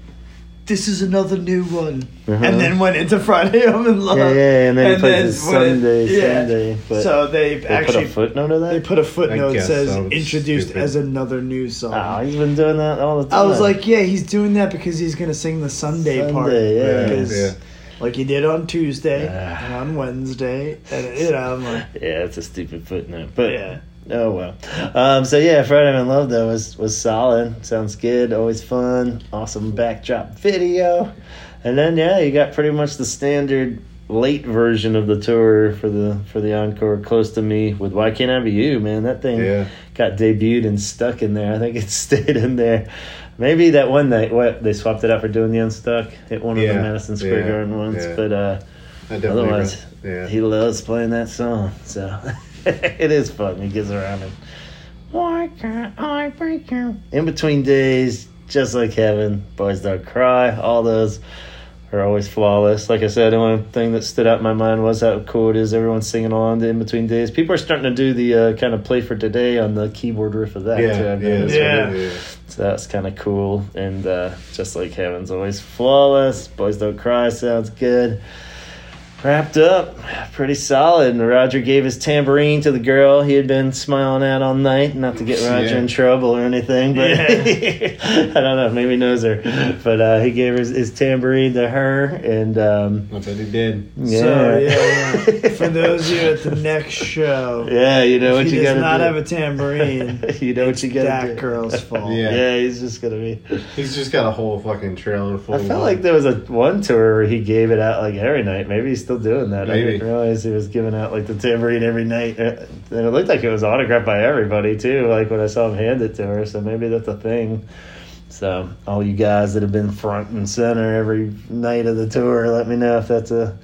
"This is another new one," Uh-huh. and then went into Friday I'm in love. yeah, yeah, and then he plays when it- Sunday, yeah. Sunday. But so they, they actually put a footnote of that. they put a footnote that says that was introduced stupid. as another new song. oh, he's been doing that all the time. I was like, yeah, he's doing that because he's gonna sing the Sunday, part, yeah. Yeah. like he did on Tuesday Ah. and on Wednesday, and you know, I'm like, yeah, it's a stupid footnote, but yeah. Oh well. Um, so yeah, Friday in Love though was was solid. Sounds good. Always fun. Awesome backdrop video. And then yeah, you got pretty much the standard late version of the tour for the for the encore. Close to me with Why Can't I Be You? Man, that thing Yeah. got debuted and stuck in there. I think it stayed in there. Maybe that one night, what they swapped it out for doing the Unstuck at one of the Madison Square yeah, Garden ones. But uh. Otherwise, yeah. he loves playing that song, so it is fun. He gets around and why can't I break you? In between days, just like heaven, boys don't cry. All those are always flawless. Like I said, the only thing that stood out in my mind was how cool it is. Everyone's singing along to in between days. People are starting to do the uh, kind of play for today on the keyboard riff of that. too, yeah, I've yeah. Yeah. yeah. So that's kind of cool. And uh, just like Heaven's always flawless. Boys Don't Cry sounds good. Wrapped up pretty solid. And Roger gave his tambourine to the girl he had been smiling at all night. Not to get Roger Yeah. in trouble or anything, but I don't know. Maybe he knows her. But uh, he gave his, his tambourine to her. And um, I bet he did. yeah. So yeah, yeah. for those of you at the next show, yeah, you know what if he you does not have a tambourine. you know what you got to that girl's fault. Yeah. yeah, he's just going to be. He's just got a whole fucking trailer full. I of felt like there was a one tour where he gave it out like every night. Maybe he's still doing that. I didn't realize he was giving out like the tambourine every night. Uh, And it looked like it was autographed by everybody too. Like when I saw him hand it to her. So maybe that's a thing. So all you guys that have been front and center every night of the tour, let me know if that's a.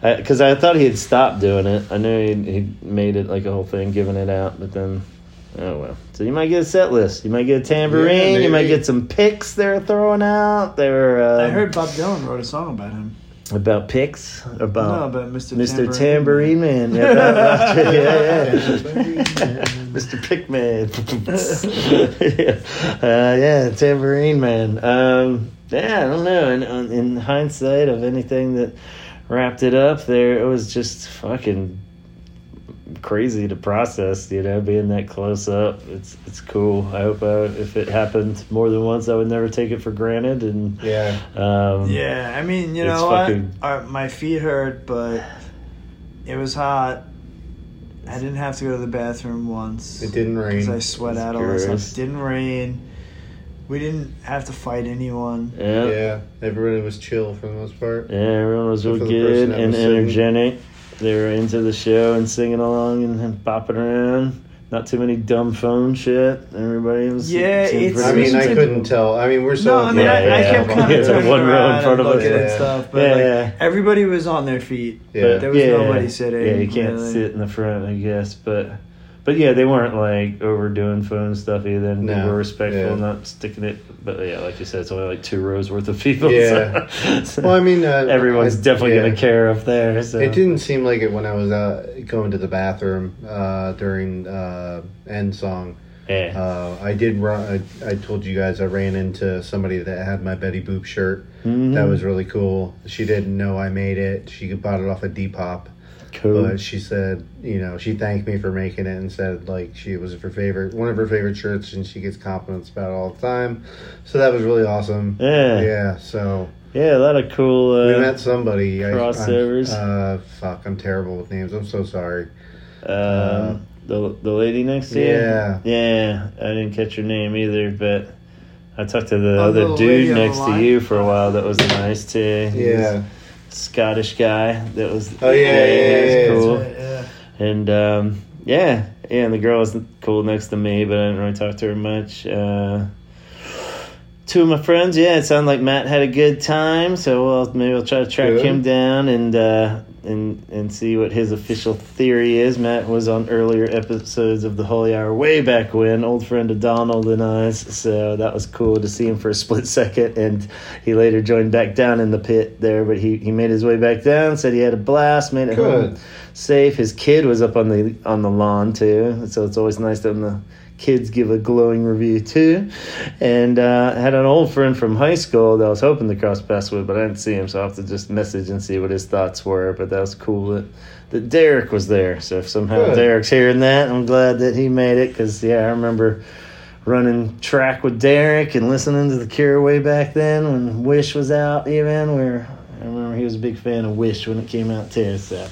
Because I, thought he had stopped doing it. I knew he he made it like a whole thing, giving it out, but then. Oh well. So you might get a set list. You might get a tambourine. Yeah, you might get some picks they're throwing out. They were. Uh, I heard Bob Dylan wrote a song about him. About picks. no, About about Mr. Mr. Tambourine. Tambourine Man. Yeah, about Roger. yeah, yeah. Mr. Pickman. yeah. Uh, yeah, Tambourine Man. Um, yeah, I don't know. In, in hindsight of anything that wrapped it up there, it was just fucking crazy to process, you know, being that close up. It's it's cool. I hope uh, if it happened more than once, I would never take it for granted. And Yeah. um, Yeah, I mean, you know what? fucking- Uh, my feet hurt, but it was hot. I didn't have to go to the bathroom once. It didn't rain. Because I rain. sweat out all this Gross. stuff. It didn't rain. We didn't have to fight anyone. yeah. Yeah. Everybody was chill for the most part. Yeah, everyone was real Except for the good and energetic. singing. Energetic. They were into the show and singing along and, and bopping around. Not too many dumb phone shit. Everybody was. Yeah, seemed it's- I mean, I Listen couldn't tell. I mean, we're so. No, I mean, Yeah, I, I yeah, kept yeah. kind Yeah, of turning one row in around front and of us, looking yeah. and stuff, but Yeah, like yeah. everybody was on their feet. Yeah. There was yeah, nobody sitting. Yeah, you can't really. sit in the front, I guess. But, but yeah, they weren't like overdoing phone stuff either. And they were respectful, yeah. not sticking it. But yeah, like you said, it's only like two rows worth of people. Yeah. so- so Well, I mean, uh, everyone's I- definitely yeah. gonna care up there. So It didn't seem like it when I was uh, going to the bathroom uh, during uh, Endsong. Yeah. Uh, I did run. I, I told you guys I ran into somebody that had my Betty Boop shirt. Mhm. That was really cool. She didn't know I made it. She bought it off of Depop. Cool. But she said, you know, she thanked me for making it and said like she was her favorite, one of her favorite shirts, and she gets compliments about it all the time. So that was really awesome. Yeah. Yeah. So yeah, a lot of cool. Uh, we met somebody. I- I'm- uh, fuck, I'm terrible with names. I'm so sorry. Um, the the lady next to you. Yeah. yeah. I didn't catch her name either, but I talked to the Oh, other the dude on the next to you for a while. That was nice too. He was Yeah. Scottish guy. That was. Oh, yeah, yeah, was yeah, yeah. cool. Right, yeah. And um, yeah, yeah, and the girl was cool next to me, but I didn't really talk to her much. Uh, two of my friends, yeah, it sounded like Matt had a good time, so well, maybe I'll try to track Good. him down and uh, and and see what his official theory is. Matt was on earlier episodes of the Holy Hour way back when, old friend of Donald and I's, so that was cool to see him for a split second, and he later joined back down in the pit there, but he, he made his way back down, said he had a blast, made it home Good. safe. His kid was up on the on the lawn too, so it's always nice when the kids give a glowing review too. And uh, had an old friend from high school that I was hoping to cross paths with, but I didn't see him, so I have to just message and see what his thoughts were. But that was cool that that Derek was there. So if somehow Good. Derek's hearing that, I'm glad that he made it because yeah, I remember. Running track with Derek and listening to the Cure way back then when Wish was out, even where I remember he was a big fan of Wish when it came out too. So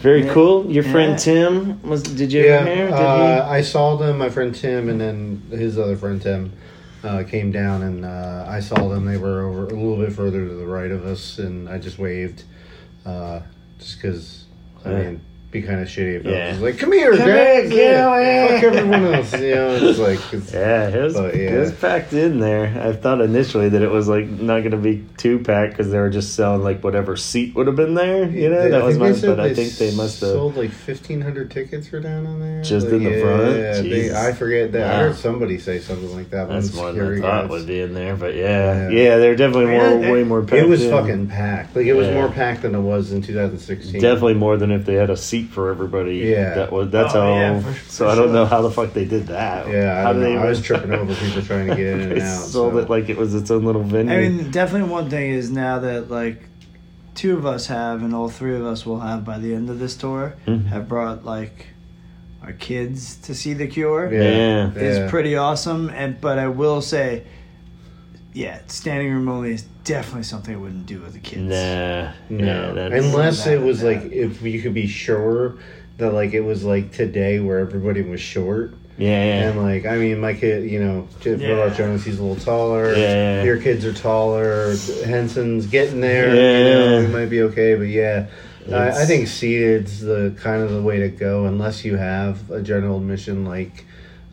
very Yeah. cool. Your friend Yeah. Tim was. Did you Yeah, hear? Did uh, I saw them. My friend Tim and then his other friend Tim uh, came down, and uh, I saw them. They were over a little bit further to the right of us, and I just waved, uh, just because. I mean, be kind of shitty if I Yeah. was like, "Come here, Come here, away." fuck everyone else." You know, it's like, it's. Yeah, it was, But, yeah. it was packed in there. I thought initially that it was like not going to be too packed because they were just selling like whatever seat would have been there. You know, They- that I was my. But I think they must have. sold like fifteen hundred tickets for down on there. Just Like, in the front? Yeah, they, I forget that. I heard somebody say something like that. That's more than I thought guys. would be in there, but yeah, Yeah. yeah, they're definitely more, Yeah, way more packed. It was in. fucking packed. Like it was Yeah. more packed than it was in 2016. Definitely more than if they had a seat for everybody. Yeah. that was that's Oh, all. yeah, for- so for I don't know how the fuck they did that. Yeah, I, how don't did know. they I was tripping over people trying to get in and out. sold so. it like it was its own little venue. I mean, definitely one thing is now that like two of us have, and all three of us will have by the end of this tour, Mhm. have brought like our kids to see the Cure. Yeah. yeah. Is pretty awesome, and but I will say, yeah, standing room only is definitely something I wouldn't do with the kids. nah, No, yeah, that's, unless it was that- like if you could be sure that like it was like today where everybody was short yeah, yeah. and like I mean my kid you know J- Yeah. Robert Jones he's a little taller Yeah. your kids are taller Henson's getting there you Yeah. know it might be okay but yeah I, I It's- think seated's the kind of the way to go unless you have a general admission like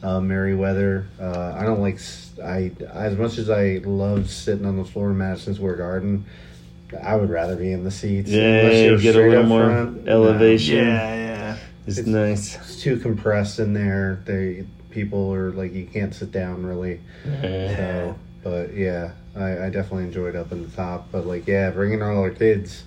uh, Merriweather. Uh, I don't like s- I as much as I love sitting on the floor in Madison Square Garden. I would rather be in the seats. Yeah, unless you're get a little more front. elevation. Yeah, yeah. it's, it's- nice. It's too compressed in there. They people are like you can't sit down really. Yeah. So, but yeah, I, I definitely enjoyed up in the top. But like, yeah, bringing all our kids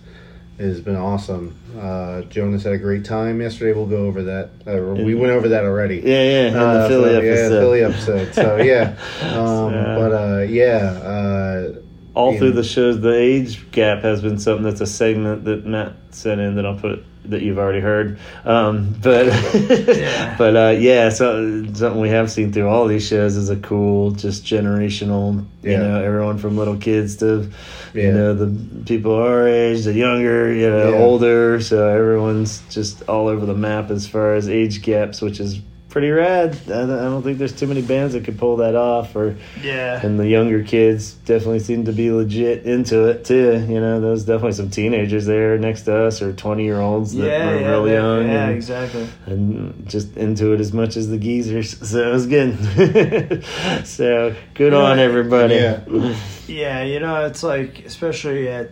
has been awesome. Uh, Jonas had a great time yesterday. We'll go over that. Uh, we went over that already. Yeah, yeah, Uh, Philly so, episode. Yeah, the Philly episode. So yeah, um, So- but uh, yeah, uh, All through the shows, the age gap has been something that's a segment that Matt sent in that I'll put that you've already heard. Um, but Yeah. but uh, yeah, so something we have seen through all these shows is a cool, just generational. You know, everyone from little kids to Yeah. you know the people our age, the younger, you know, Yeah. older. So everyone's just all over the map as far as age gaps, which is pretty rad. I don't think there's too many bands that could pull that off or Yeah. and the younger kids definitely seem to be legit into it too. You know, there's definitely some teenagers there next to us or 20 year olds that yeah, were yeah, real yeah, young Yeah, and, exactly. and just into it as much as the geezers. So it was good. so good on everybody. Yeah. Yeah, you know, it's like especially at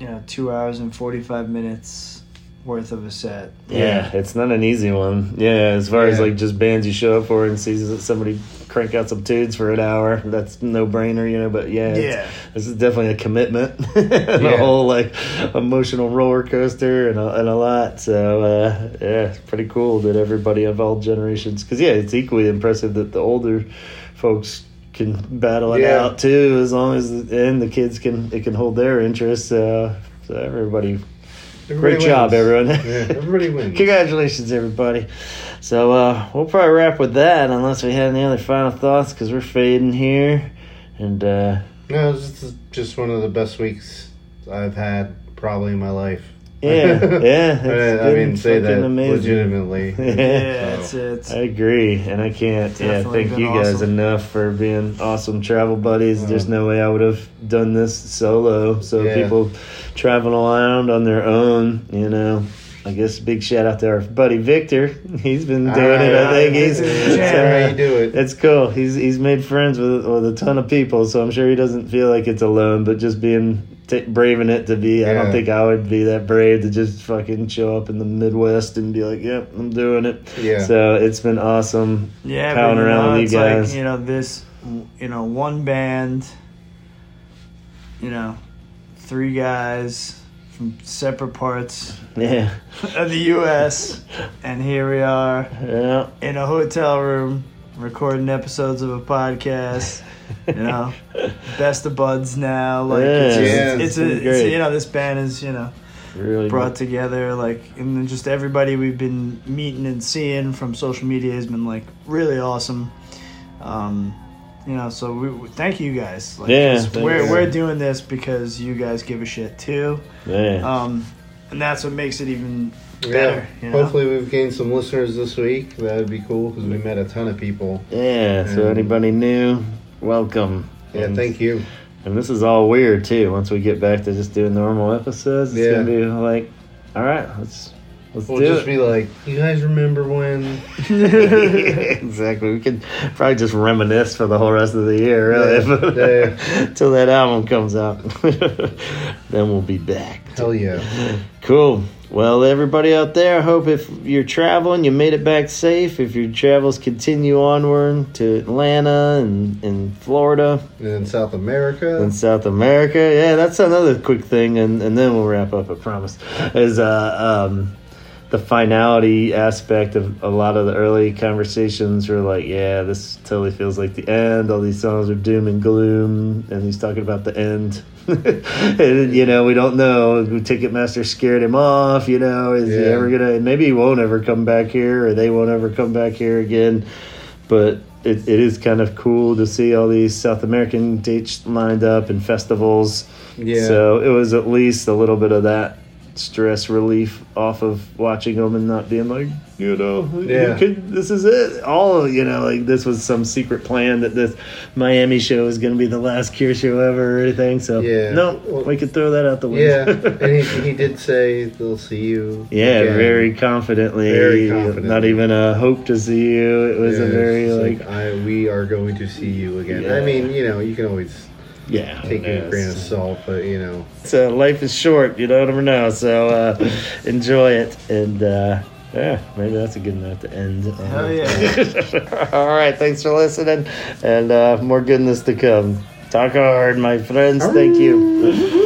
you know two hours and forty five minutes worth of a set. Yeah, it's not an easy one. Yeah, as far as like just bands you show up for and sees that somebody crank out some tunes for an hour, that's no brainer, you know. But yeah, Yeah. this is definitely a commitment, and a whole like emotional roller coaster and a, and a lot. So uh, yeah, it's pretty cool that everybody of all generations. Because yeah, it's equally impressive that the older folks can battle it Yeah. out too, as long as and the kids can it can hold their interest. Uh, so everybody Everybody Great job, wins. everyone. Yeah, everybody wins. Congratulations, everybody. So uh, we'll probably wrap with that, unless we had any other final thoughts, because we're fading here. And uh, No, this is just one of the best weeks I've had probably in my life. Yeah, yeah, it's I, I mean, say that amazing. legitimately. Yeah, So, it's it's I agree, and I can't. yeah, thank you guys awesome. enough for being awesome travel buddies. There's no way I would have done this solo. So Yeah. people traveling around on their own, you know. I guess big shout out to our buddy Victor. He's been doing it. I think he's. Yeah, how you do it. It's cool. He's he's made friends with with a ton of people, so I'm sure he doesn't feel like it's alone. But just being t- braving it to be, I don't think I would be that brave to just fucking show up in the Midwest and be like, "Yep, I'm doing it." Yeah. So it's been awesome. yeah, Palling but, you around know, with you guys. Like, you know this, you know, one band, you know, three guys from separate parts Yeah, of the U.S. and here we are yeah, in a hotel room recording episodes of a podcast. You know, best of buds now. Like it's, Yeah, it's it's, been a, it's you know this band is you know really. brought together like and then just everybody we've been meeting and seeing from social media has been like really awesome. Um, you know, so we, thank you guys. Like, Yeah, we're you. we're doing this because you guys give a shit too. yeah. Um, and that's what makes it even Yeah. You know? Hopefully, we've gained some listeners this week. That would be cool because we mm. met a ton of people. yeah. So anybody new, welcome. Yeah, And- thank you. And this is all weird too. Once we get back to just doing normal episodes, it's Yeah. gonna be like, all right, let's let's We'll do just it. be like, you guys remember when? exactly. We could probably just reminisce for the whole rest of the year, really, Yeah, till that album comes out. then we'll be back. Hell yeah. Cool. Well, everybody out there, I hope if you're traveling, you made it back safe. If your travels continue onward to Atlanta and, and Florida And in South America. and South America, yeah, that's another quick thing, and, and then we'll wrap up. I promise. Is uh, um, the finality aspect of a lot of the early conversations were like, yeah, this totally feels like the end. All these songs are doom and gloom, and he's talking about the end. and, you know, we don't know. Ticketmaster scared him off. You know, is he ever gonna? Maybe he won't ever come back here, or they won't ever come back here again. But it, it is kind of cool to see all these South American dates lined up and festivals. Yeah. So it was at least a little bit of that stress relief off of watching them and not being like, you know, Yeah. you could, this is it. All, you know, like this was some secret plan that this Miami show is going to be the last Cure show ever or anything. So, Yeah. no, Well- we could throw that out the window. yeah. and he, he did say they'll see you. Yeah, again. very confidently. Very confidently. Not even a hope to see you. It was Yeah, a very it's like, I, we are going to see you again. Yeah. I mean, you know, you can always yeah. take it a grain of salt, but you know, So life is short, you don't never know. So uh, enjoy it, and uh, yeah, maybe that's a good note to end. on. Hell yeah. All right, thanks for listening, and uh, more goodness to come. Talk hard, my friends. Thank you.